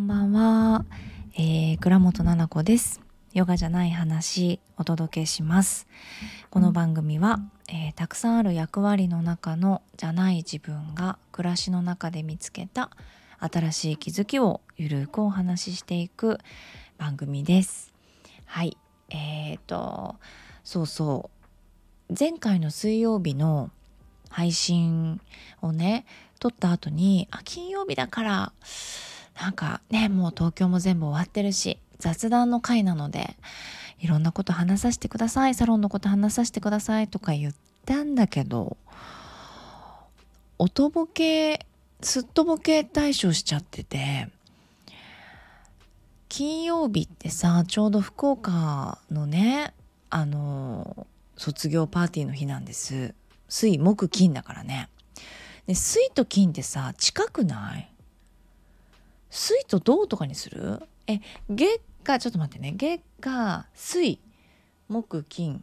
んばんは、えー、倉本奈々子です。ヨガじゃない話お届けします。この番組は、えー、たくさんある役割の中のじゃない自分が暮らしの中で見つけた新しい気づきをゆるくお話ししていく番組です。はい。えーとそうそう。前回の水曜日の配信をね撮った後にあ金曜日だからなんかねもう東京も全部終わってるし雑談の回なのでいろんなこと話させてくださいサロンのこと話させてくださいとか言ったんだけど音ボケすっとぼけ対処しちゃってて金曜日ってさちょうど福岡のねあの卒業パーティーの日なんです。水木金だからね。で水と金ってさ近くない？水と銅とかにする？え月がちょっと待ってね。月が水木金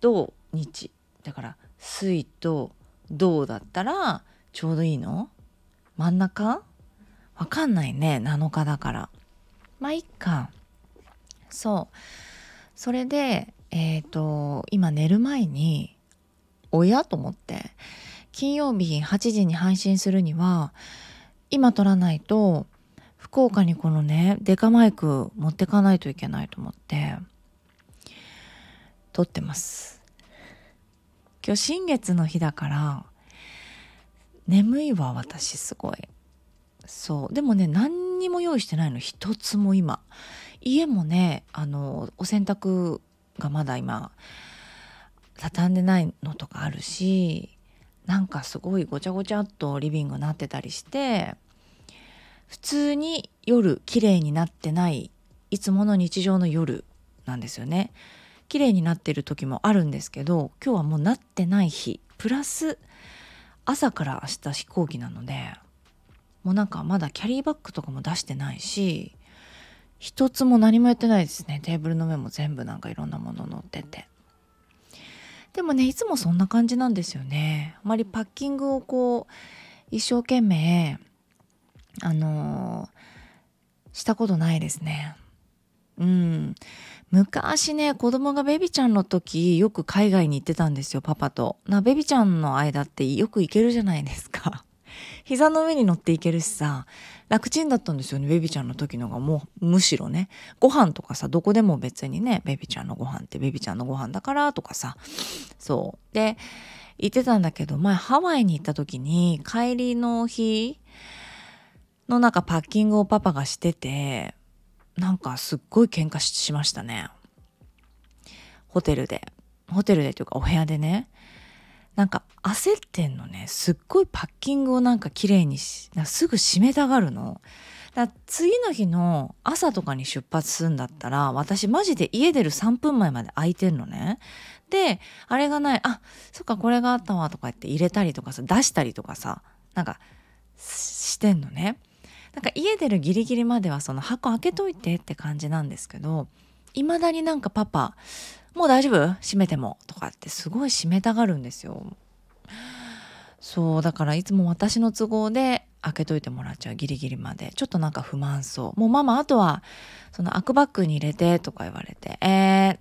土日。だから水と銅だったらちょうどいいの？真ん中？わかんないね。7日だから。まあいっか。そう。それでえっ、ー、と今寝る前に親と思って。金曜日8時に配信するには今撮らないと福岡にこのねデカマイク持ってかないといけないと思って撮ってます。今日新月の日だから眠いわ私すごい。そう。でもね何にも用意してないの。一つも今。家もねあのお洗濯がまだ今畳んでないのとかあるしなんかすごいごちゃごちゃっとリビングなってたりして普通に夜綺麗になってないいつもの日常の夜なんですよね。綺麗になってる時もあるんですけど今日はもうなってない日プラス朝から明日飛行機なのでもうなんかまだキャリーバッグとかも出してないし一つも何もやってないですね。テーブルの上も全部なんかいろんなもの乗ってて。でもねいつもそんな感じなんですよね。あまりパッキングをこう一生懸命あのー、したことないですね。うん。昔ね子供がベビちゃんの時よく海外に行ってたんですよパパと。なベビちゃんの間ってよく行けるじゃないですか。膝の上に乗っていけるしさ楽ちんだったんですよねベビちゃんの時のが。もうむしろね。ご飯とかさどこでも別にねベビちゃんのご飯ってベビちゃんのご飯だからとかさ。そう。で言ってたんだけど前ハワイに行った時に帰りの日の中パッキングをパパがしててなんかすっごい喧嘩しましたねホテルでホテルでというかお部屋でねなんか焦ってんのねすっごいパッキングをなんか綺麗にしすぐ閉めたがるの。だ次の日の朝とかに出発するんだったら私マジで家出る3分前まで空いてんのね。であれがないあそっかこれがあったわとか言って入れたりとかさ出したりとかさなんかしてんのね。なんか家出るギリギリまではその箱開けといてって感じなんですけどいまだになんかパパもう大丈夫閉めてもとかってすごい閉めたがるんですよ。そうだからいつも私の都合で開けといてもらっちゃうギリギリまで。ちょっとなんか不満そう。もうママあとはそのアクバッグに入れてとか言われてえー、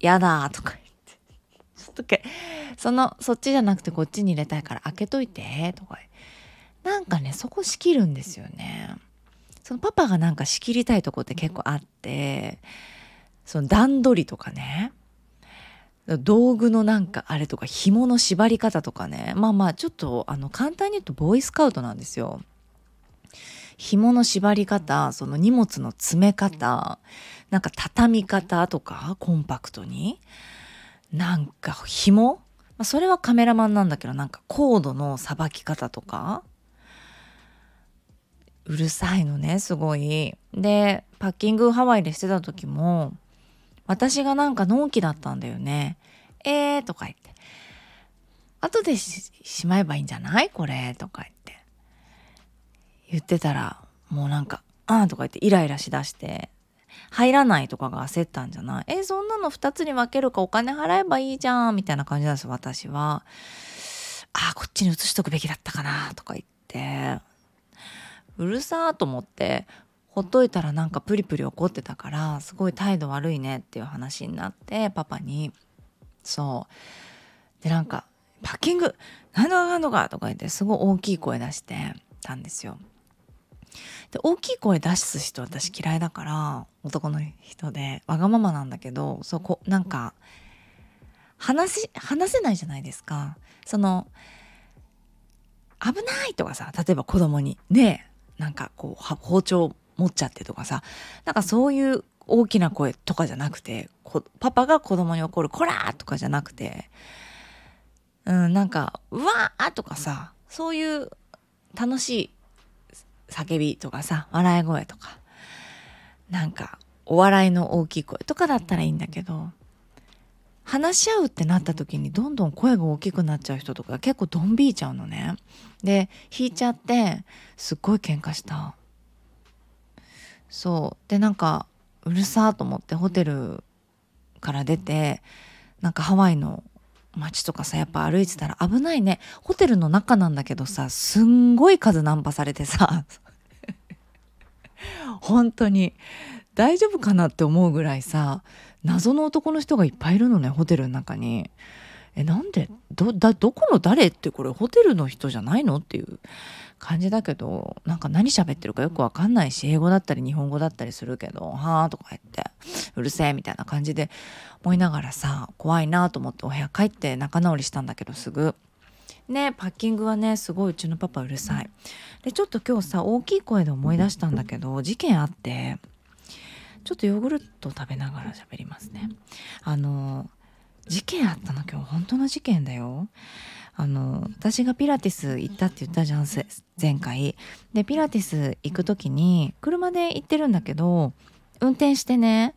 やだとか言って。ちょっとけそのそっちじゃなくてこっちに入れたいから開けといてとか言なんかねそこ仕切るんですよねそのパパがなんか仕切りたいとこって結構あってその段取りとかね道具のなんかあれとか紐の縛り方とかねまあまあちょっとあの簡単に言うとボーイスカウトなんですよ。紐の縛り方その荷物の詰め方なんか畳み方とかコンパクトになんか紐、まあ、それはカメラマンなんだけどなんかコードのさばき方とかうるさいのねすごい。でパッキングハワイでしてた時も私がなんかのんきだったんだよね。えーとか言って。後でしまえばいいんじゃない？これとか言って。言ってたら、もうなんか、あーとか言ってイライラしだして、入らないとかが焦ったんじゃない？えそんなの2つに分けるかお金払えばいいじゃんみたいな感じなんです私は。ああこっちに移しとくべきだったかなとか言ってうるさーと思ってほっといたらなんかプリプリ怒ってたからすごい態度悪いねっていう話になってパパにそうでなんか「パッキング何度か何度か」とか言ってすごい大きい声出してたんですよ。で大きい声出す人私嫌いだから男の人でわがままなんだけどそこなんか話話せないじゃないですか。その危ないとかさ例えば子供にねえなんかこう包丁持っちゃってとかさなんかそういう大きな声とかじゃなくてパパが子供に怒る「こら!」とかじゃなくてうんなんか「うわー!」とかさそういう楽しい叫びとかさ笑い声とかなんかお笑いの大きい声とかだったらいいんだけど話し合うってなった時にどんどん声が大きくなっちゃう人とか結構ドン引いちゃうのね。で引いちゃってすっごい喧嘩した。そうでなんかうるさーと思ってホテルから出てなんかハワイの街とかさやっぱ歩いてたら危ないねホテルの中なんだけどさすんごい数ナンパされてさ 本当に大丈夫かなって思うぐらいさ謎の男の人がいっぱいいるのねホテルの中に。えなんで？どこの誰ってこれホテルの人じゃないのっていう感じだけどなんか何喋ってるかよくわかんないし英語だったり日本語だったりするけど「はあ」とか言って「うるせえ」みたいな感じで思いながらさ怖いなと思ってお部屋帰って仲直りしたんだけどすぐ。ねパッキングはねすごいうちのパパうるさい。でちょっと今日さ大きい声で思い出したんだけど事件あってちょっとヨーグルト食べながら喋りますね。あの事件あったの？今日本当の事件だよ。あの私がピラティス行ったって言ったじゃん前回。でピラティス行く時に車で行ってるんだけど運転してね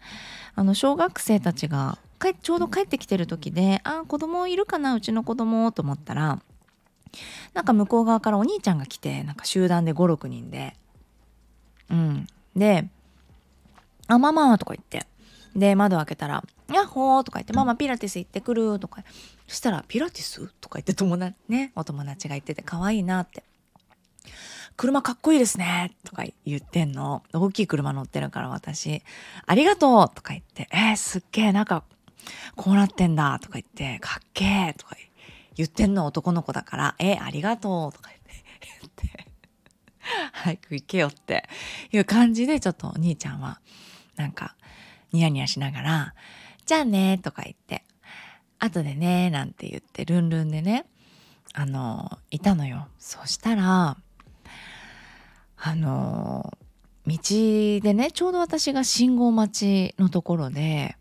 あの小学生たちがちょうど帰ってきてる時であ子供いるかなうちの子供と思ったらなんか向こう側からお兄ちゃんが来てなんか集団で56人でうんであ、ママとか言って。で、窓開けたら、やっほーとか言って、ママピラティス行ってくるとか。そしたら、ピラティス？とか言って友達、ね、お友達が言ってて、可愛いなって。車かっこいいですねとか言ってんの。大きい車乗ってるから私。ありがとうとか言って、えー、すっげえ、なんか、こうなってんだとか言って、かっけーとか言ってんの男の子だから、えー、ありがとうとか言って、言って、早く行けよっていう感じで、ちょっとお兄ちゃんは、なんか、ニヤニヤしながら、じゃあね、とか言って、後でね、なんて言って、ルンルンでね、あの、いたのよ。そしたら、あの、道でね、ちょうど私が信号待ちのところで、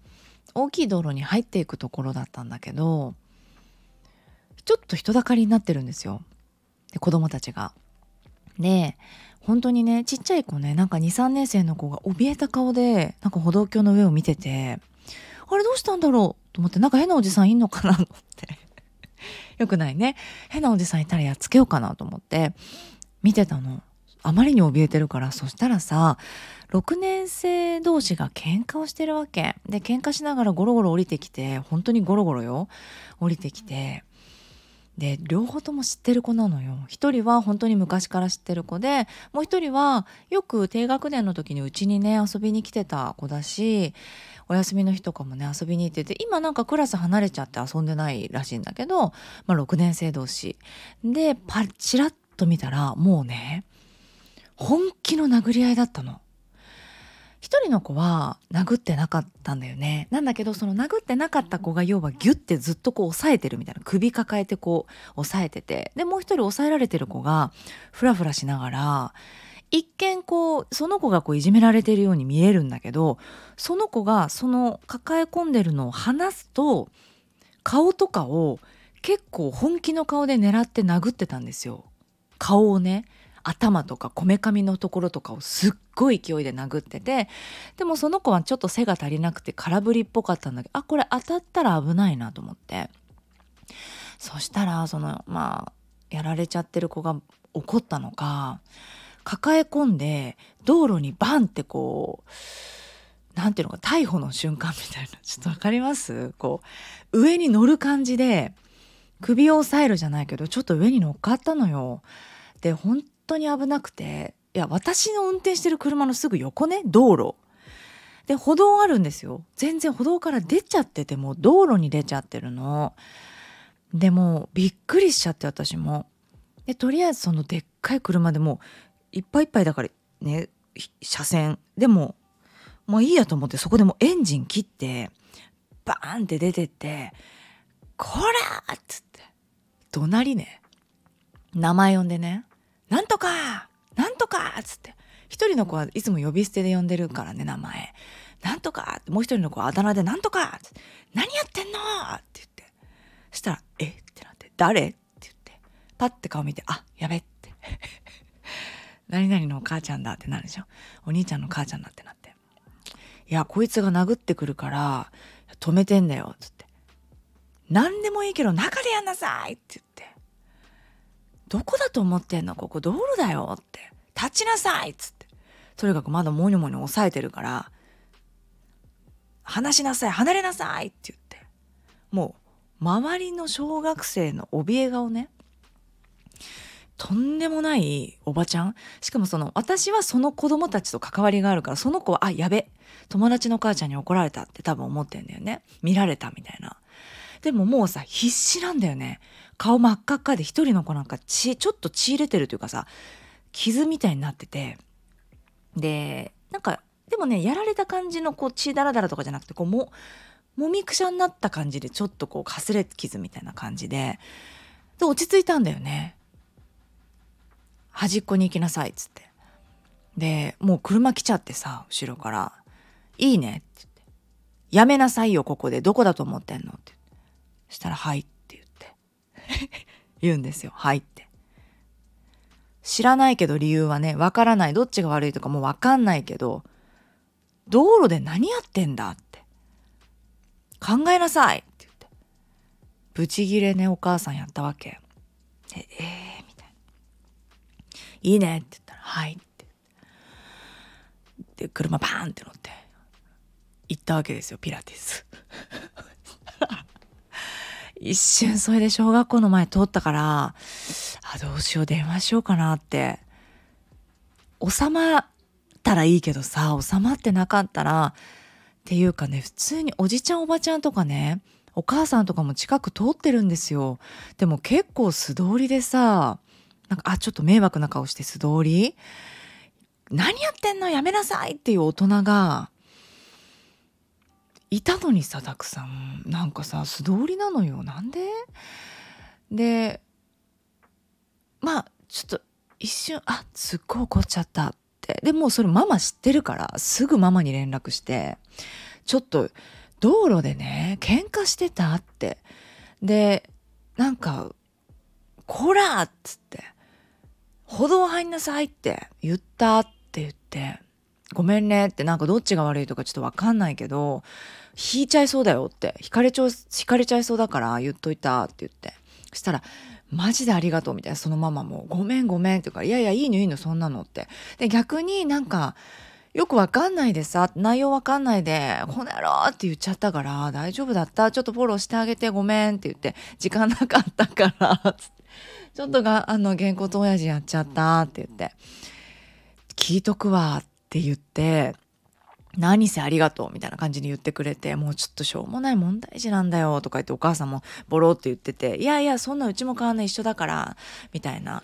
大きい道路に入っていくところだったんだけど、ちょっと人だかりになってるんですよ。で、子供たちが。で、本当にねちっちゃい子ねなんか23年生の子が怯えた顔でなんか歩道橋の上を見ててあれどうしたんだろう？と思ってなんか変なおじさんいんのかなと思って。よくないね。変なおじさんいたらやっつけようかなと思って見てたの。あまりに怯えてるからそしたらさ6年生同士が喧嘩をしてるわけ。で喧嘩しながらゴロゴロ降りてきて本当にゴロゴロよ。降りてきてで両方とも知ってる子なのよ一人は本当に昔から知ってる子でもう一人はよく低学年の時にうちにね遊びに来てた子だしお休みの日とかもね遊びに行ってて今なんかクラス離れちゃって遊んでないらしいんだけど、まあ、6年生同士でパチラッと見たらもうね本気の殴り合いだったの。一人の子は殴ってなかったんだよね。なんだけど、その殴ってなかった子が要はギュッてずっとこう押さえてるみたいな。首抱えてこう押さえてて。で、もう一人押さえられてる子がフラフラしながら、一見こう、その子がこういじめられてるように見えるんだけど、その子がその抱え込んでるのを離すと、顔とかを結構本気の顔で狙って殴ってたんですよ。顔をね。頭とかこめかみのところとかをすっごい勢いで殴っててでもその子はちょっと背が足りなくて空振りっぽかったんだけどあこれ当たったら危ないなと思って。そしたらそのまあやられちゃってる子が怒ったのか抱え込んで道路にバンってこうなんていうのか逮捕の瞬間みたいな。ちょっと分かります？こう上に乗る感じで首を押さえるじゃないけどちょっと上に乗っかったのよ。で本当に危なくていや私の運転してる車のすぐ横ね道路。で歩道あるんですよ。全然歩道から出ちゃっててもう道路に出ちゃってるの。でもびっくりしちゃって私も。でとりあえずそのでっかい車でもういっぱいいっぱいだからね車線。でももういいやと思ってそこでもエンジン切ってバーンって出てって「こら!」っつって。怒鳴りね名前呼んでね「なんとかなんとか!」っつって一人の子はいつも呼び捨てで呼んでるからね名前「なんとか!」ってもう一人の子はあだ名で「なんとか!」って「何やってんの!」って言ってそしたら「え？っ?」てなって「誰?」って言ってパッて顔見て「あやべ」って 何々のお母ちゃんだってなるでしょお兄ちゃんの母ちゃんだってなっていやこいつが殴ってくるから止めてんだよっつって何でもいいけど中でやんなさいって言ってどこだと思ってんの？ここ道路だよって。立ちなさいっつって。とにかくまだモニョモニョ押さえてるから離しなさい離れなさいって言って。もう周りの小学生の怯え顔ね。とんでもないおばちゃん。しかもその私はその子供たちと関わりがあるからその子はあやべ。友達の母ちゃんに怒られたって多分思ってんだよね。見られたみたいな。でももうさ必死なんだよね。顔真っ赤っかで一人の子なんか血ちょっと血入れてるというかさ傷みたいになってて。でなんかでもねやられた感じのこう血だらだらとかじゃなくてこうももみくしゃになった感じでちょっとこうかすれ傷みたいな感じで。で落ち着いたんだよね。端っこに行きなさいっつって。でもう車来ちゃってさ後ろから「いいね」って言って「やめなさいよここで。どこだと思ってんの?」って。したら「はい」って 言うんですよ「はい」って。知らないけど理由はねわからない。どっちが悪いとかもうわかんないけど道路で何やってんだって。考えなさいって言って。ブチギレねお母さんやったわけ。ええーいいねって言ったら、はいって。で、車バーンって乗って、行ったわけですよ、ピラティス。一瞬それで小学校の前通ったから、あ、どうしよう、電話しようかなって。収まったらいいけどさ、収まってなかったら、っていうかね、普通におじちゃんおばちゃんとかね、お母さんとかも近く通ってるんですよ。でも結構素通りでさ、なんか、あ、ちょっと迷惑な顔して素通り何やってんのやめなさいっていう大人が、いたのにさ、たくさん。なんかさ、素通りなのよ。なんで？で、まあ、ちょっと一瞬、あ、すっごい怒っちゃったって。でもそれママ知ってるから、すぐママに連絡して、ちょっと道路でね、喧嘩してたって。で、なんか、こらっつって。歩道入んなさいって言ったって言って、ごめんねってなんかどっちが悪いとかちょっとわかんないけど、引いちゃいそうだよって、引かれちゃ、引かれちゃいそうだから言っといたって言って。そしたら、マジでありがとうみたいな、そのママもう、ごめんごめんって言うから、いやいや、いいのいいの、そんなのって。で、逆になんか、よくわかんないでさ、内容わかんないで、この野郎って言っちゃったから、大丈夫だったちょっとフォローしてあげてごめんって言って、時間なかったから、つって。ちょっとが、あの、げんこと親父やっちゃったって言って、聞いとくわってって言って、何せありがとうみたいな感じに言ってくれて、もうちょっとしょうもない問題児なんだよとか言ってお母さんもボロって言ってて、いやいや、そんなうちも変わんない一緒だから、みたいな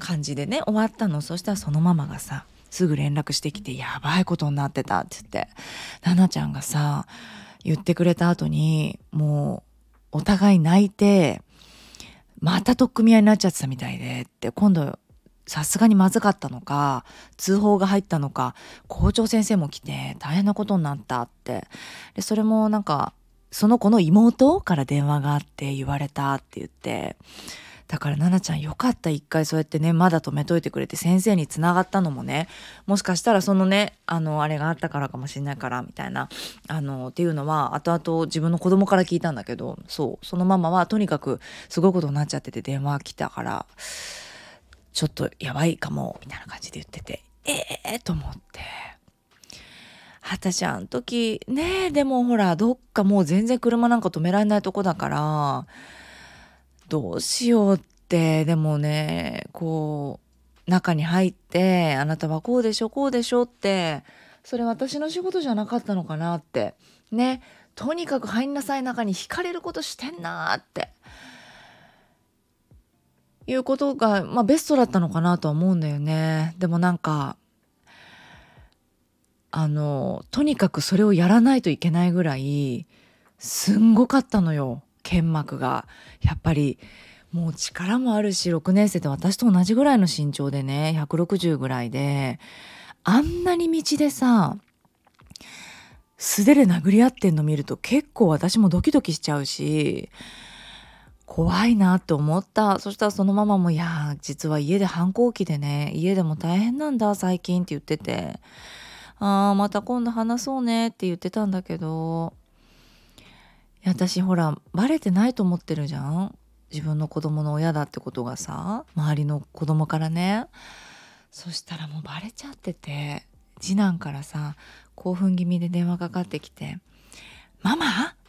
感じでね、終わったの。そしたらそのママがさ、すぐ連絡してきて、やばいことになってたって言って、ななちゃんがさ、言ってくれた後に、もう、お互い泣いて、また取っ組み合いになっちゃってたみたいでって今度さすがにまずかったのか通報が入ったのか校長先生も来て大変なことになったって。でそれもなんかその子の妹から電話があって言われたって言って。だから奈々ちゃんよかった一回そうやってねまだ止めといてくれて先生につながったのもねもしかしたらそのねあのあれがあったからかもしれないからみたいなあのっていうのは後々自分の子供から聞いたんだけどそうそのママはとにかくすごいことになっちゃってて電話来たから。ちょっとやばいかもみたいな感じで言っててええー、と思って。私あん時ねえでもほらどっかもう全然車なんか止められないとこだからどうしようってでもねこう中に入ってあなたはこうでしょこうでしょってそれ私の仕事じゃなかったのかなってねとにかく入んなさい中に惹かれることしてんなっていうことが、まあ、ベストだったのかなとは思うんだよね。でもなんかあのとにかくそれをやらないといけないぐらいすんごかったのよ。剣幕が。やっぱりもう力もあるし6年生で私と同じぐらいの身長でね160ぐらいであんなに道でさ素手で殴り合ってんの見ると結構私もドキドキしちゃうし怖いなって思った。そしたらそのママも「いや実は家で反抗期でね家でも大変なんだ最近」って言ってて「ああまた今度話そうね」って言ってたんだけど私ほらバレてないと思ってるじゃん？自分の子供の親だってことがさ周りの子供からね。そしたらもうバレちゃってて次男からさ興奮気味で電話かかってきて「ママ?」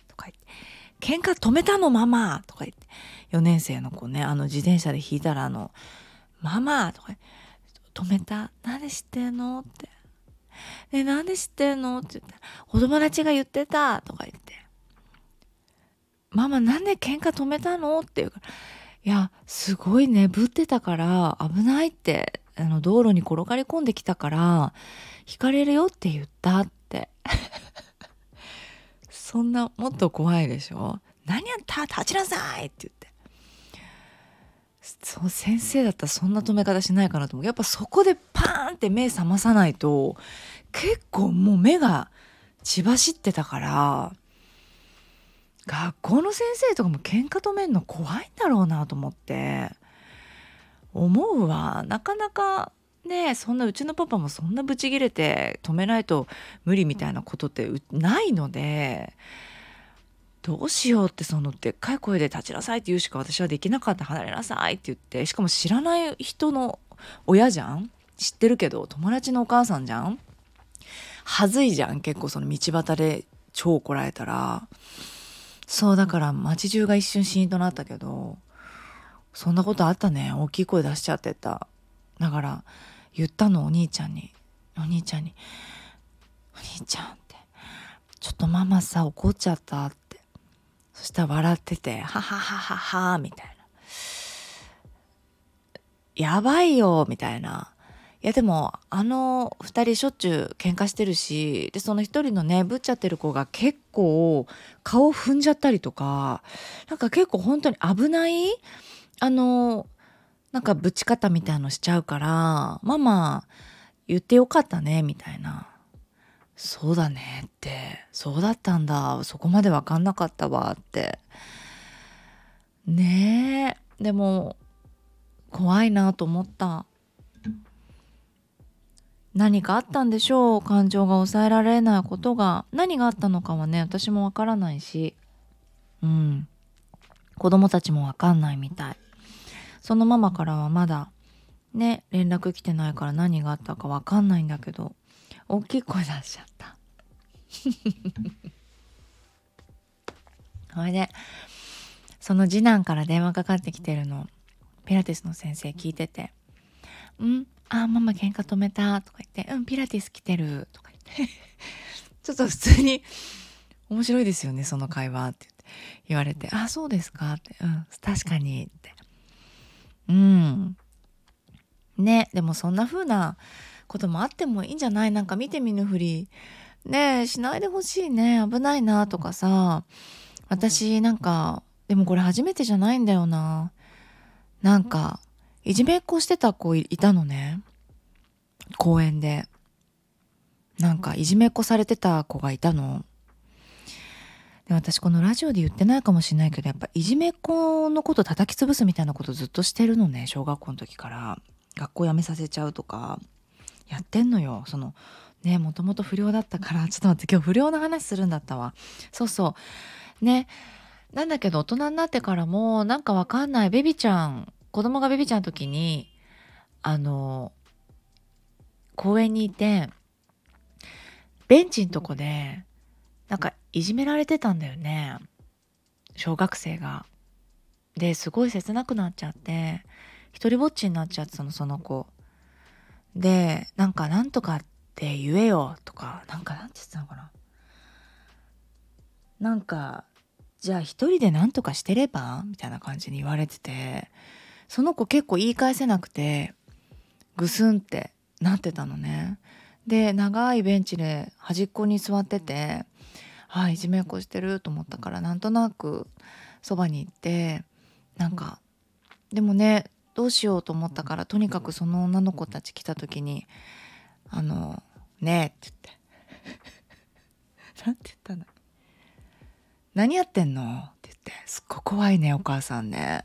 とか言って「喧嘩止めたのママ?」とか言って4年生の子ねあの自転車で引いたらあの「ママ?」とか止めた？なんで知ってんの?」って「ねなんで知ってんの?」って言ったら「お友達が言ってた」とか言ってママなんで喧嘩止めたの?」って言うから「いやすごいねぶってたから危ないってあの道路に転がり込んできたから引かれるよって言った」ってそんなもっと怖いでしょ？何やった？立ちなさいって言って。そう先生だったらそんな止め方しないかなと思う。やっぱそこでパーンって目覚まさないと結構もう目が血走ってたから学校の先生とかも喧嘩止めんの怖いんだろうなと思って。思うわ。なかなかねそんなうちのパパもそんなブチギレて止めないと無理みたいなことってないのでどうしようってそのでっかい声で立ちなさいって言うしか私はできなかった離れなさいって言ってしかも知らない人の親じゃん知ってるけど友達のお母さんじゃんはずいじゃん結構その道端で超怒られたら。そうだから街中が一瞬シーンとなったけどそんなことあったね大きい声出しちゃってた。だから言ったのお兄ちゃんに。お兄ちゃんに「お兄ちゃん」って「ちょっとママさ怒っちゃった」って。そしたら笑ってて「ははははは」みたいな「やばいよ」みたいな。いやでもあの2人しょっちゅう喧嘩してるしでその1人のねぶっちゃってる子が結構顔踏んじゃったりとかなんか結構本当に危ないあのなんかぶち方みたいのしちゃうからママ言ってよかったねみたいな。そうだねって。そうだったんだ。そこまで分かんなかったわって。ねえ。でも怖いなと思った。何かあったんでしょう？感情が抑えられないことが。何があったのかはね私もわからないし。うん。子供たちもわかんないみたい。そのママからはまだね連絡来てないから何があったかわかんないんだけど大きい声出しちゃった。それでその次男から電話かかってきてるのピラティスの先生聞いてて「うんあママ喧嘩止めた」とか言って「うんピラティス来てる」とか言って。ちょっと普通に面白いですよねその会話って言われて「あそうですか」って「うん確かに」って。うん。ねでもそんな風なこともあってもいいんじゃない？なんか見て見ぬふり。ねしないでほしいね。危ないなとかさ。私なんかでもこれ初めてじゃないんだよな。なんかいじめっ子してた子いたのね。公園で。なんかいじめっ子されてた子がいたの。で私このラジオで言ってないかもしれないけどやっぱいじめっ子のこと叩き潰すみたいなことずっとしてるのね小学校の時から。学校辞めさせちゃうとかやってんのよ。そのねもともと不良だったからちょっと待って今日不良の話するんだったわ。そうそう。ねなんだけど大人になってからもなんかわかんない。ベビちゃん子供がベビちゃんの時にあの公園にいてベンチんとこでなんかいじめられてたんだよね小学生が。ですごい切なくなっちゃって一人ぼっちになっちゃってたのその子で、なんかなんとかって言えよとか、なんかなんて言ってたのかな。なんか、じゃあ一人で何とかしてれば？みたいな感じに言われてて、その子結構言い返せなくて、ぐすんってなってたのね。で、長いベンチで端っこに座ってて、はい、いじめっこしてると思ったからなんとなくそばに行ってなんかでもねどうしようと思ったからとにかくその女の子たち来た時に「あのねえ」って言って。なんて言ったの「何やってんの?」って言って。すっごい怖いねお母さんね。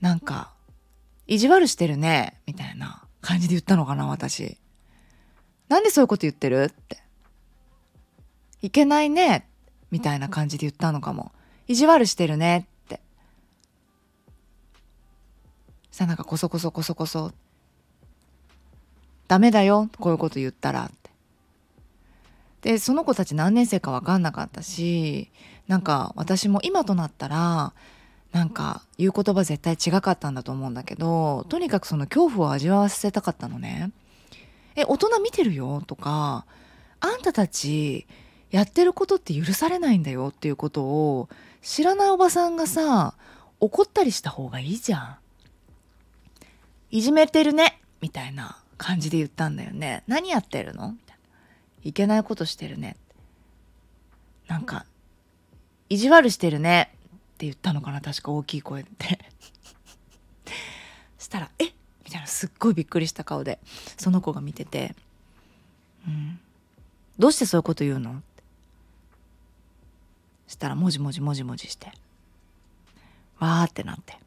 なんか意地悪してるねみたいな感じで言ったのかな私。なんでそういうこと言ってる？って。いけないねみたいな感じで言ったのかも。意地悪してるねって。さ、なんかこそこそこそこそ。ダメだよ、こういうこと言ったらって。で、その子たち何年生か分かんなかったし、なんか私も今となったら、なんか言う言葉絶対違かったんだと思うんだけど、とにかくその恐怖を味わわせたかったのね。え、大人見てるよとか、あんたたちやってることって許されないんだよっていうことを知らないおばさんがさ怒ったりした方がいいじゃん。いじめてるねみたいな感じで言ったんだよね。何やってるの？みたいな。いけないことしてるね。なんか、意地悪してるねって言ったのかな確か大きい声で。したら、え？みたいなすっごいびっくりした顔で、その子が見てて、うん。どうしてそういうこと言うの？したらもじもじもじもじしてわーってなって。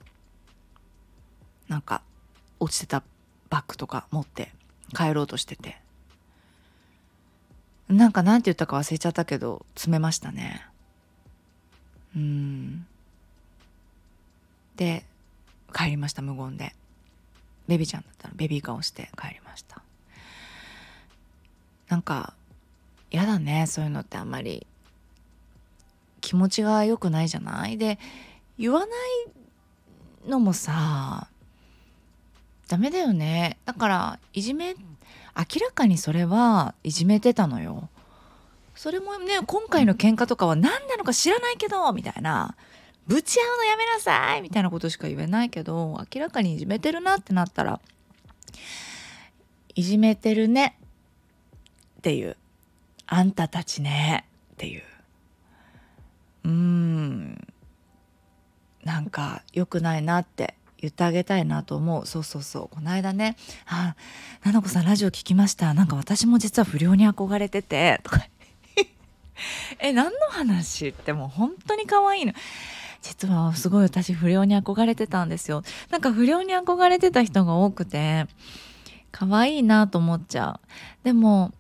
なんか落ちてたバッグとか持って帰ろうとしてて。なんかなんて言ったか忘れちゃったけど詰めましたね。うん。で帰りました無言で。ベビーちゃんだったらベビー顔して帰りました。なんか嫌だねそういうのってあんまり。気持ちが良くないじゃない？で言わないのもさダメだよね。だからいじめ明らかにそれはいじめてたのよ。それもね今回の喧嘩とかは何なのか知らないけどみたいな。ぶち合うのやめなさい！みたいなことしか言えないけど明らかにいじめてるなってなったらいじめてるねっていう。あんたたちねっていう。うん。なんか良くないなって言ってあげたいなと思う。そうそうそう。この間ね「あ菜々子さんラジオ聞きました。なんか私も実は不良に憧れてて」とか。え何の話？ってもう本当に可愛いの。実はすごい私不良に憧れてたんですよ。なんか不良に憧れてた人が多くて可愛いなと思っちゃう。でも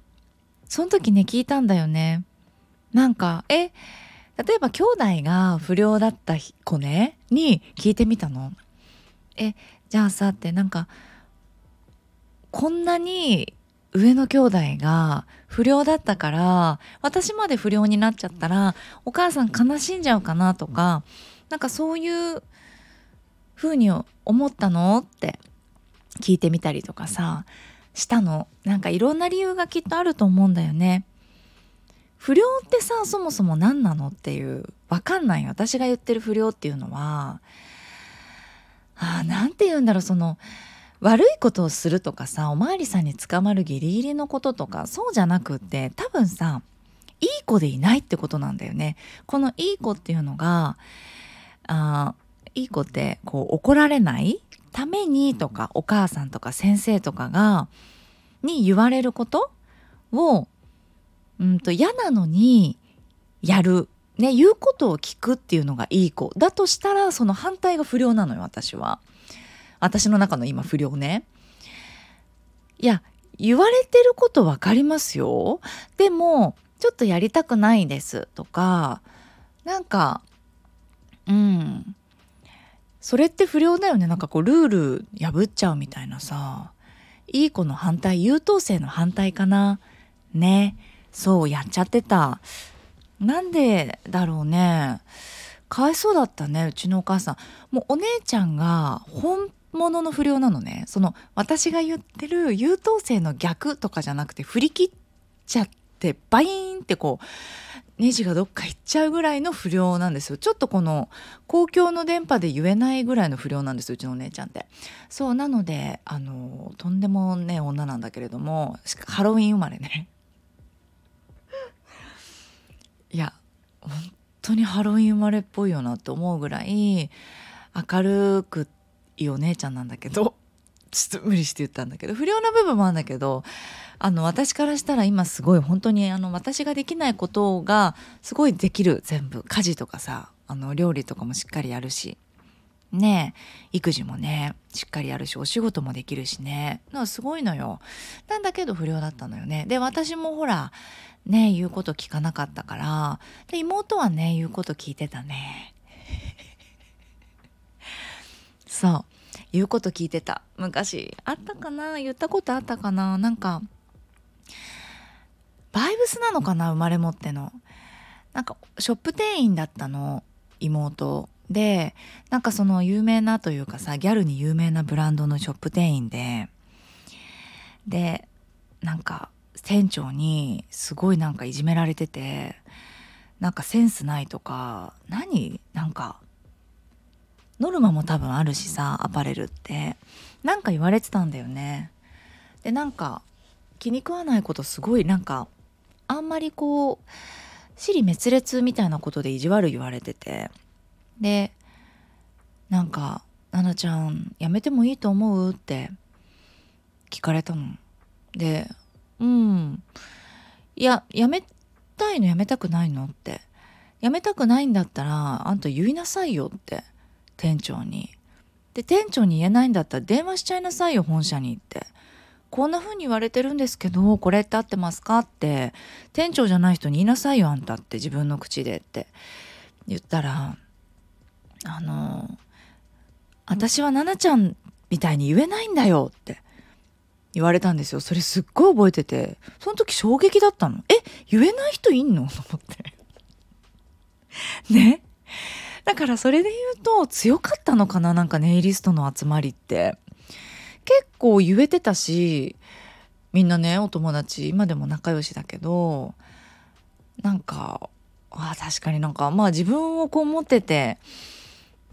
その時ね聞いたんだよね。なんかえ例えば兄弟が不良だった子ねに聞いてみたの。えじゃあさってなんかこんなに上の兄弟が不良だったから私まで不良になっちゃったらお母さん悲しんじゃうかなとかなんかそういう風に思ったの？って聞いてみたりとかさしたのなんかいろんな理由がきっとあると思うんだよね。不良ってさそもそも何なのっていうわかんない私が言ってる不良っていうのはあ何て言うんだろうその悪いことをするとかさおまわりさんに捕まるギリギリのこととかそうじゃなくって多分さいい子でいないってことなんだよね。このいい子っていうのがあいい子ってこう怒られないためにとかお母さんとか先生とかがに言われることをうんと嫌なのにやる。ね、言うことを聞くっていうのがいい子。だとしたら、その反対が不良なのよ、私は。私の中の今不良ね。いや、言われてることわかりますよ。でも、ちょっとやりたくないですとか、なんか、うん。それって不良だよね。なんかこう、ルール破っちゃうみたいなさ。いい子の反対、優等生の反対かな。ね。そうやっちゃってた。なんでだろうね。かわいそうだったねうちのお母さん。もうお姉ちゃんが本物の不良なのね。その私が言ってる優等生の逆とかじゃなくて振り切っちゃってバイーンってこうネジがどっか行っちゃうぐらいの不良なんですよ。ちょっとこの公共の電波で言えないぐらいの不良なんですうちのお姉ちゃんって。そうなのであのとんでもね女なんだけれどもハロウィン生まれね。いや本当にハロウィン生まれっぽいよなって思うぐらい明るくいいお姉ちゃんなんだけどちょっと無理して言ったんだけど不良な部分もあるんだけどあの私からしたら今すごい本当にあの私ができないことがすごいできる全部。家事とかさあの料理とかもしっかりやるし。ね育児もねしっかりやるしお仕事もできるしね。すごいのよ。なんだけど不良だったのよね。で私もほらね言うこと聞かなかったから。で妹はね言うこと聞いてたね。そう。言うこと聞いてた。昔あったかな？言ったことあったかな？なんかバイブスなのかな？生まれ持っての。なんかショップ店員だったの妹。でなんかその有名なというかさギャルに有名なブランドのショップ店員で。でなんか店長にすごいなんかいじめられててなんかセンスないとか何？なんかノルマも多分あるしさアパレルって。なんか言われてたんだよね。でなんか気に食わないことすごいなんかあんまりこう尻滅裂みたいなことで意地悪言われてて。でなんか「奈々ちゃんやめてもいいと思う?」って聞かれたの。で「うん。いややめたいのやめたくないの?」って「やめたくないんだったらあんた言いなさいよ」って。店長に。で店長に言えないんだったら電話しちゃいなさいよ本社にって。こんな風に言われてるんですけどこれって合ってますかって。店長じゃない人に言いなさいよあんたって自分の口でって。言ったらあの私は奈々ちゃんみたいに言えないんだよって。言われたんですよ。それすっごい覚えてて。その時衝撃だったの。え言えない人いんの？と思って。ね。だからそれで言うと強かったのかな？なんかネイリストの集まりって。結構言えてたしみんなねお友達今でも仲良しだけどなんかあ確かになんかまあ自分をこう持ってて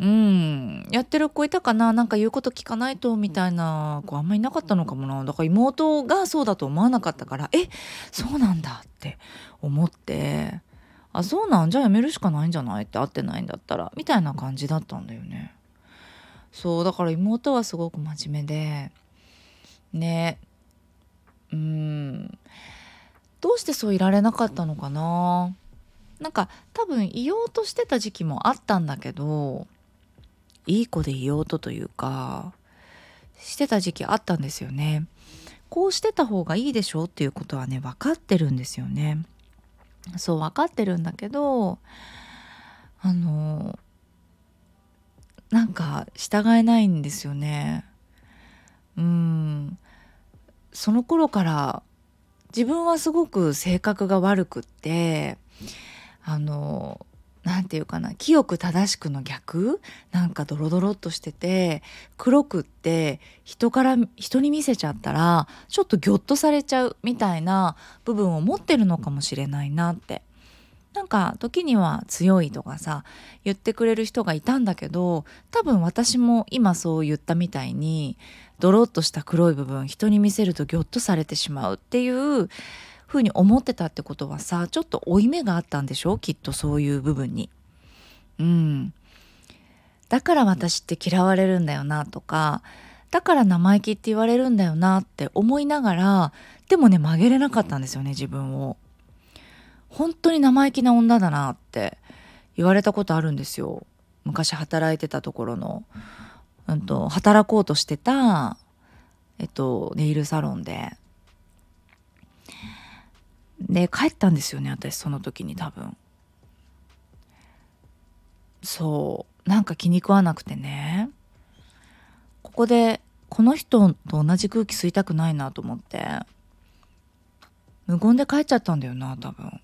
うん。やってる子いたかな？なんか言うこと聞かないとみたいな子あんまりいなかったのかもな。だから妹がそうだと思わなかったからえ？そうなんだって思って。あそうなん？じゃあやめるしかないんじゃない？って会ってないんだったら。みたいな感じだったんだよね。そうだから妹はすごく真面目で。ね。うん。どうしてそういられなかったのかな？なんか多分言おうとしてた時期もあったんだけどいい子でいようとというかしてた時期あったんですよね。こうしてた方がいいでしょっていうことはね分かってるんですよね。そう分かってるんだけどあのなんか従えないんですよね。うん。その頃から自分はすごく性格が悪くってあの何て言うかな清く正しくの逆？なんかドロドロっとしてて黒くって人から人に見せちゃったらちょっとギョッとされちゃうみたいな部分を持ってるのかもしれないなって。なんか時には強いとかさ言ってくれる人がいたんだけど多分私も今そう言ったみたいにドロッとした黒い部分人に見せるとギョッとされてしまうっていうふうに思ってたってことはさちょっと負い目があったんでしょ？きっとそういう部分に。うん。だから私って嫌われるんだよなとかだから生意気って言われるんだよなって思いながらでもね曲げれなかったんですよね自分を。本当に生意気な女だなって言われたことあるんですよ。昔働いてたところの、うんと、働こうとしてた、えっと、ネイルサロンでで帰ったんですよね私その時に多分。そう。なんか気に食わなくてね。ここでこの人と同じ空気吸いたくないなと思って。無言で帰っちゃったんだよな多分。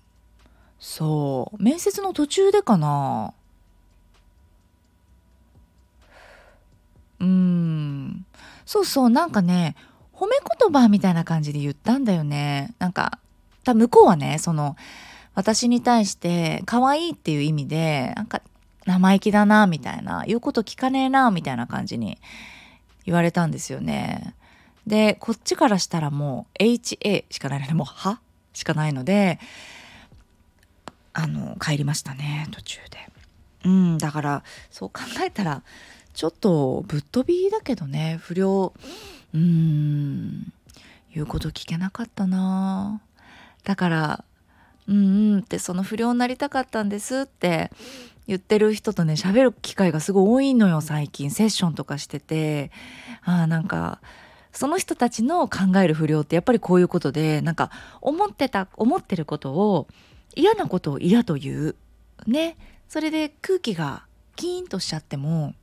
そう。面接の途中でかな。うん。そうそうなんかね褒め言葉みたいな感じで言ったんだよね。なんか多向こうはねその私に対して可愛いっていう意味でなんか生意気だなみたいな言うこと聞かねえなみたいな感じに言われたんですよね。でこっちからしたらもう HA しかないのでもう「は?」しかないのであの帰りましたね途中で。うんだからそう考えたらちょっとぶっ飛びだけどね不良うーん言うこと聞けなかったな。だからうんうんってその不良になりたかったんですって言ってる人とね喋る機会がすごい多いのよ最近。セッションとかしてて。あなんかその人たちの考える不良ってやっぱりこういうことでなんか思ってた思ってることを嫌なことを嫌と言う。ね。それで空気がキーンとしちゃっても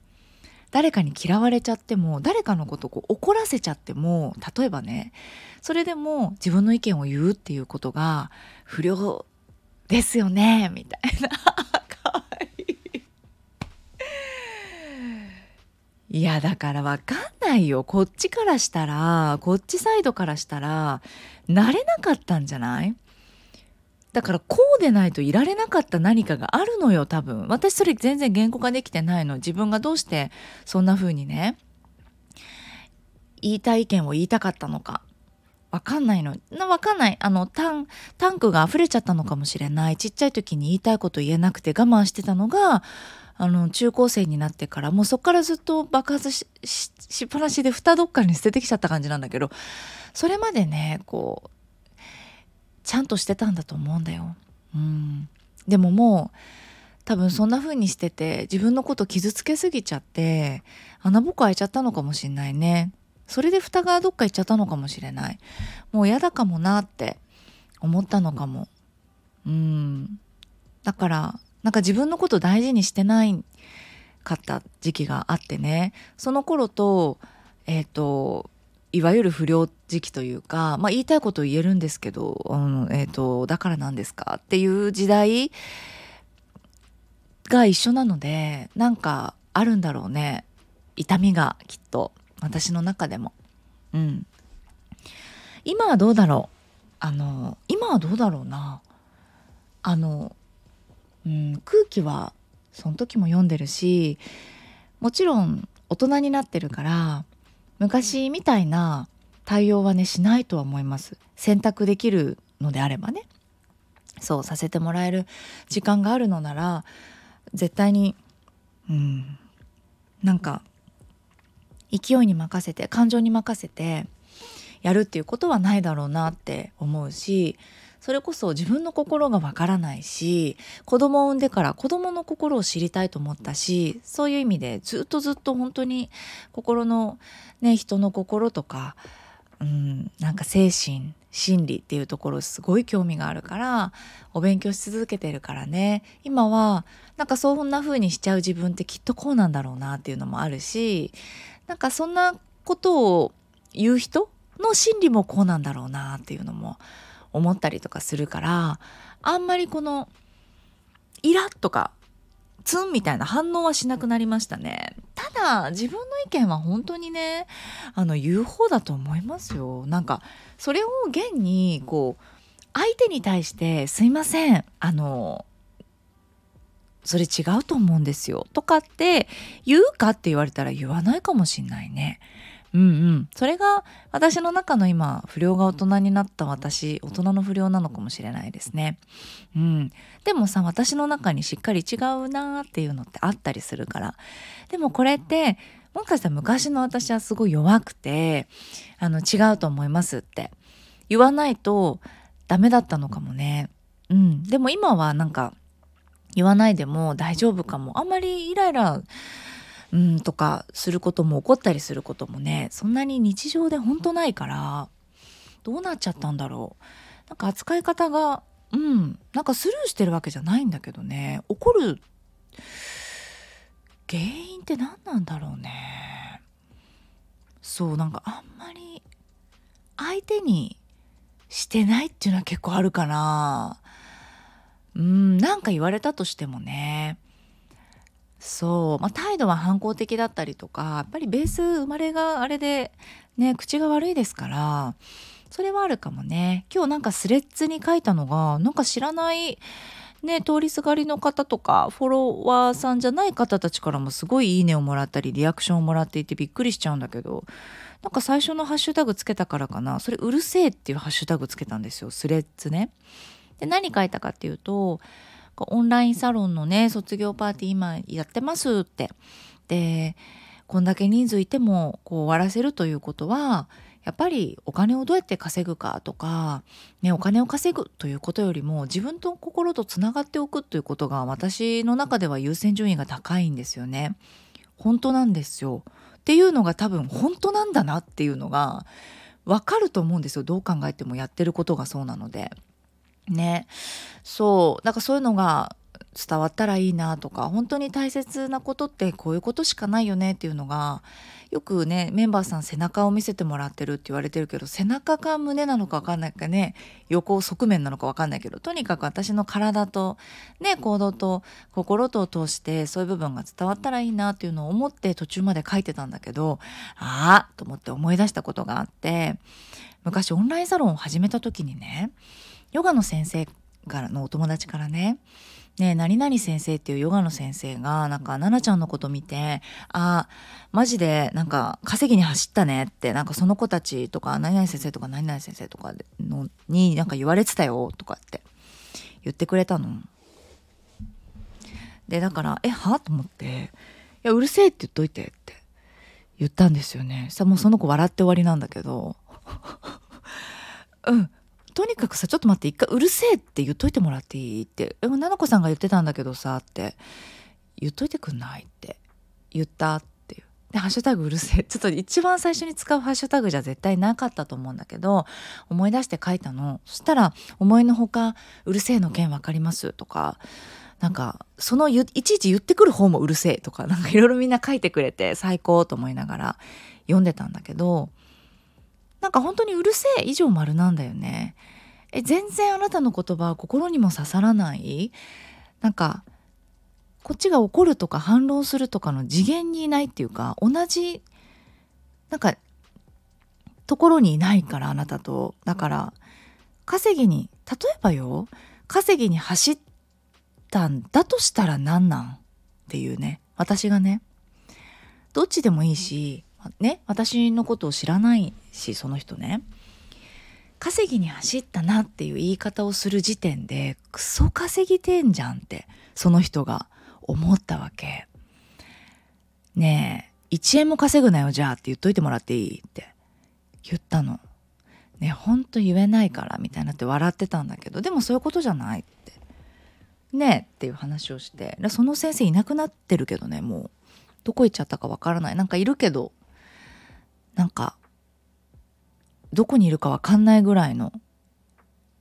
誰かに嫌われちゃっても誰かのことをこう怒らせちゃっても例えばねそれでも自分の意見を言うっていうことが不良ですよねみたいな。かわいい。いやだからわかんないよ。こっちからしたらこっちサイドからしたら慣れなかったんじゃない？だからこうでないといられなかった何かがあるのよ多分。私それ全然言語化できてないの。自分がどうしてそんな風にね言いたい意見を言いたかったのか。わかんないの。わかんない。あのタンタンクが溢れちゃったのかもしれない。ちっちゃい時に言いたいこと言えなくて我慢してたのがあの中高生になってからもうそっからずっと爆発ししっぱなしで蓋どっかに捨ててきちゃった感じなんだけど。それまでねこうちゃんとしてたんだと思うんだよ。うん、でももう多分そんな風にしてて自分のこと傷つけすぎちゃって穴ぼこ開いちゃったのかもしんないね。それで蓋がどっか行っちゃったのかもしれない。もう嫌だかもなって思ったのかも。うん。だからなんか自分のこと大事にしてないかった時期があってねその頃とえっ、ー、といわゆる不良時期というか、まあ、言いたいこと言えるんですけど、うんえーと、だからなんですか？っていう時代が一緒なのでなんかあるんだろうね。痛みがきっと。私の中でも。うん、今はどうだろう？あの今はどうだろうな？あの、うん、空気はその時も読んでるしもちろん大人になってるから昔みたいな対応はねしないとは思います。選択できるのであればね。そうさせてもらえる時間があるのなら絶対にうんなんか勢いに任せて感情に任せてやるっていうことはないだろうなって思うしそれこそ自分の心がわからないし子供を産んでから子供の心を知りたいと思ったしそういう意味でずっとずっと本当に心のね人の心とかうんなんか精神心理っていうところすごい興味があるからお勉強し続けてるからね。今はなんかそんな風にしちゃう自分ってきっとこうなんだろうなっていうのもあるしなんかそんなことを言う人の心理もこうなんだろうなっていうのも思ったりとかするからあんまりこのイラッとかツンみたいな反応はしなくなりましたね。ただ自分の意見は本当にねあの言う方だと思いますよ。なんかそれを現にこう相手に対して「すいませんあのそれ違うと思うんですよ」とかって言うかって言われたら言わないかもしんないね。うんうん。それが私の中の今不良が大人になった私大人の不良なのかもしれないですね。うん。でもさ私の中にしっかり違うなーっていうのってあったりするから。でもこれってもしかしたら昔の私はすごい弱くてあの違うと思いますって。言わないとダメだったのかもね。うん。でも今はなんか言わないでも大丈夫かも。あんまりイライラうんとかすることも起こったりすることもねそんなに日常でほんとないからどうなっちゃったんだろう。なんか扱い方がうんなんかスルーしてるわけじゃないんだけどね。怒る原因って何なんだろうね。そうなんかあんまり相手にしてないっていうのは結構あるかなうんなんか言われたとしてもねそう、まあ、態度は反抗的だったりとかやっぱりベース生まれがあれでね口が悪いですからそれはあるかもね。今日なんかスレッズに書いたのがなんか知らないね通りすがりの方とかフォロワーさんじゃない方たちからもすごいいいねをもらったりリアクションをもらっていてびっくりしちゃうんだけどなんか最初のハッシュタグつけたからかな。それうるせえっていうハッシュタグつけたんですよスレッズね。で何書いたかっていうとオンラインサロンのね卒業パーティー今やってますってでこんだけ人数いてもこう終わらせるということはやっぱりお金をどうやって稼ぐかとか、ね、お金を稼ぐということよりも自分と心とつながっておくということが私の中では優先順位が高いんですよね。本当なんですよ。っていうのが多分本当なんだなっていうのが分かると思うんですよどう考えてもやってることがそうなので。ね。そう。なんかそういうのが伝わったらいいなとか本当に大切なことってこういうことしかないよねっていうのがよくねメンバーさん背中を見せてもらってるって言われてるけど背中か胸なのか分かんないかね横側面なのか分かんないけどとにかく私の体とね行動と心とを通してそういう部分が伝わったらいいなっていうのを思って途中まで書いてたんだけどああと思って思い出したことがあって昔オンラインサロンを始めた時にねヨガの先生からのお友達からねねえ、何々先生っていうヨガの先生が、なんか、奈々ちゃんのこと見て、あ、マジで、なんか、稼ぎに走ったねって、なんかその子たちとか、何々先生とか何々先生とかのになんか言われてたよ、とかって言ってくれたの。で、だから、え、は？と思って、いや、うるせえって言っといてって言ったんですよね。さ、もうその子笑って終わりなんだけど、うん、とにかくさ、ちょっと待って、一回うるせえって言っといてもらっていいって、え、ななこさんが言ってたんだけどさ、って言っといてくんないって言ったっていう。で、ハッシュタグうるせえ。ちょっと一番最初に使うハッシュタグじゃ絶対なかったと思うんだけど、思い出して書いたの。そしたら、思いのほか、うるせえの件わかります？とか、なんか、そのいちいち言ってくる方もうるせえとか、なんかいろいろみんな書いてくれて最高と思いながら読んでたんだけど、なんか本当にうるせえ以上丸なんだよね。え、全然あなたの言葉は心にも刺さらない？なんか、こっちが怒るとか反論するとかの次元にいないっていうか、同じ、なんか、ところにいないからあなたと。だから、稼ぎに、例えばよ、稼ぎに走ったんだとしたら何なん？っていうね。私がね。どっちでもいいし、ね、私のことを知らないし、その人ね。稼ぎに走ったなっていう言い方をする時点で、クソ稼ぎてんじゃんって、その人が思ったわけ。ねえ、1円も稼ぐなよ、じゃあって言っといてもらっていいって言ったの。ねほんと言えないからみたいになって笑ってたんだけど、でもそういうことじゃないって。ねえっていう話をして、その先生いなくなってるけどね、もう。どこ行っちゃったかわからない。なんかいるけど、なんか、どこにいるかわかんないぐらいの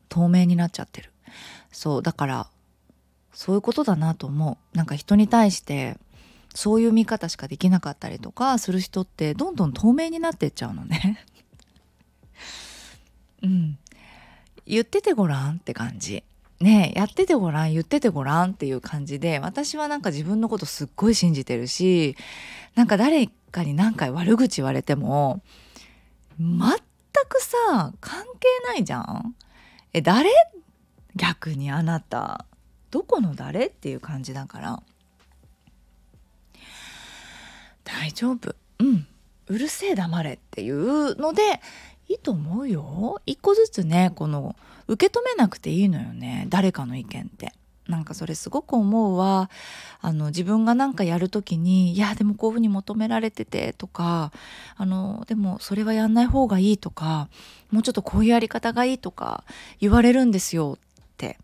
透明になっちゃってる。そう、だから、そういうことだなと思う。なんか人に対して、そういう見方しかできなかったりとかする人ってどんどん透明になってっちゃうのね。うん。言っててごらんって感じ。ねやっててごらん、言っててごらんっていう感じで、私はなんか自分のことすっごい信じてるし、なんか誰かに何回悪口言われても、全くさ、関係ないじゃんえ、誰？逆にあなた。どこの誰？っていう感じだから。大丈夫。うん。うるせえ黙れっていうのでいいと思うよ。一個ずつね、この受け止めなくていいのよね。誰かの意見って。なんかそれすごく思うわ。あの自分がなんかやる時に、いやでもこういうふうに求められててとか、あのでもそれはやんない方がいいとか、もうちょっとこういうやり方がいいとか言われるんですよって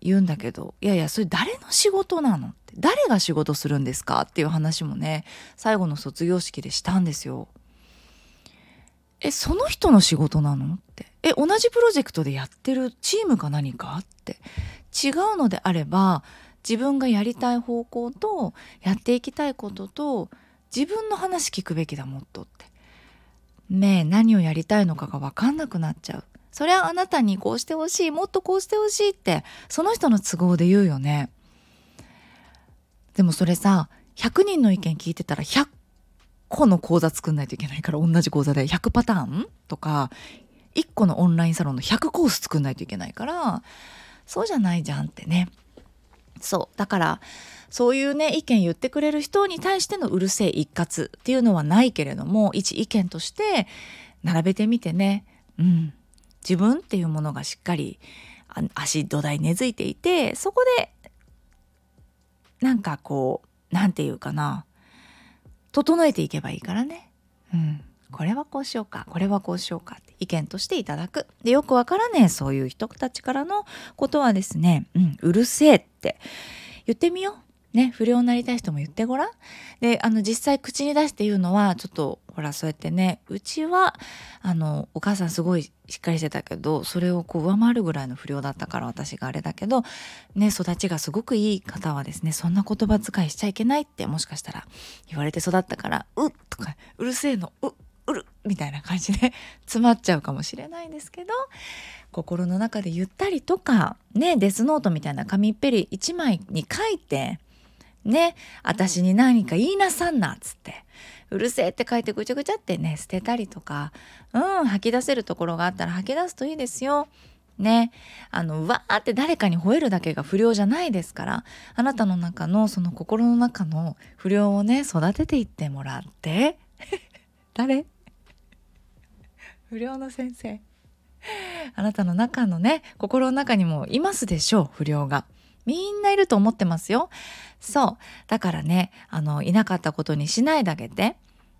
言うんだけど、いやいやそれ誰の仕事なのって、誰が仕事するんですかっていう話もね、最後の卒業式でしたんですよ。え、その人の仕事なのって。え、同じプロジェクトでやってるチームか何かって。違うのであれば自分がやりたい方向とやっていきたいことと自分の話聞くべきだもっとって。ねえ何をやりたいのかが分かんなくなっちゃう。それはあなたにこうしてほしいもっとこうしてほしいってその人の都合で言うよね。でもそれさ100人の意見聞いてたら100個の講座作んないといけないから同じ講座で100パターンとか1個のオンラインサロンの100コース作んないといけないからそうじゃないじゃんってね。そう。だからそういうね意見言ってくれる人に対してのうるせえ一括っていうのはないけれども一意見として並べてみてね。うん。自分っていうものがしっかり足土台根付いていてそこでなんかこう何て言うかな。整えていけばいいからね。うん。これはこうしようか、これはこうしようかって。意見としていただく。で、よくわからねえ、そういう人たちからのことはですね、うん、うるせえって言ってみよう。ね、不良になりたい人も言ってごらん。で、あの、実際口に出して言うのは、ちょっと、ほら、そうやってね、うちは、あの、お母さんすごいしっかりしてたけど、それをこう上回るぐらいの不良だったから私があれだけど、ね、育ちがすごくいい方はですね、そんな言葉遣いしちゃいけないってもしかしたら言われて育ったから、うっとか、うるせえの、うっ、うるみたいな感じで 詰まっちゃうかもしれないんですけど、心の中でゆったりとか、ね、デスノートみたいな紙っぺり1枚に書いて、ね、私に何か言いなさんなっつって、うるせえって書いてぐちゃぐちゃってね、捨てたりとか、うん、吐き出せるところがあったら吐き出すといいですよ。ね、あの、わーって誰かに吠えるだけが不良じゃないですから、あなたの中のその心の中の不良をね、育てていってもらって、誰？不良の先生。あなたの中のね、心の中にもいますでしょう、不良が。みんないると思ってますよ。そう。だからね、あの、いなかったことにしないであげて、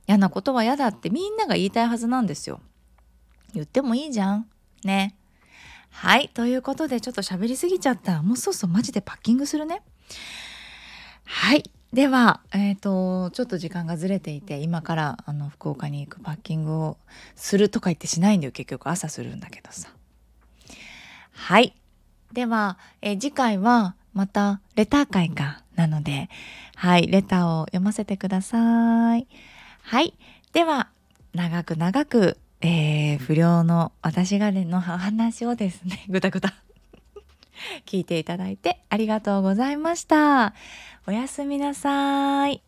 嫌なことは嫌だってみんなが言いたいはずなんですよ。言ってもいいじゃん。ね。はい。ということで、ちょっと喋りすぎちゃった。もうそうそう、マジでパッキングするね。はい。では、えっ、ー、と、ちょっと時間がずれていて、今からあの福岡に行くパッキングをするとか言ってしないんだよ。結局朝するんだけどさ。はい。では、えー、次回はまたレター会かなので、はい、レターを読ませてください。はい。では、長く長く、えー、不良の私がの話をですね、ぐたぐた 聞いていただいてありがとうございました。おやすみなさい。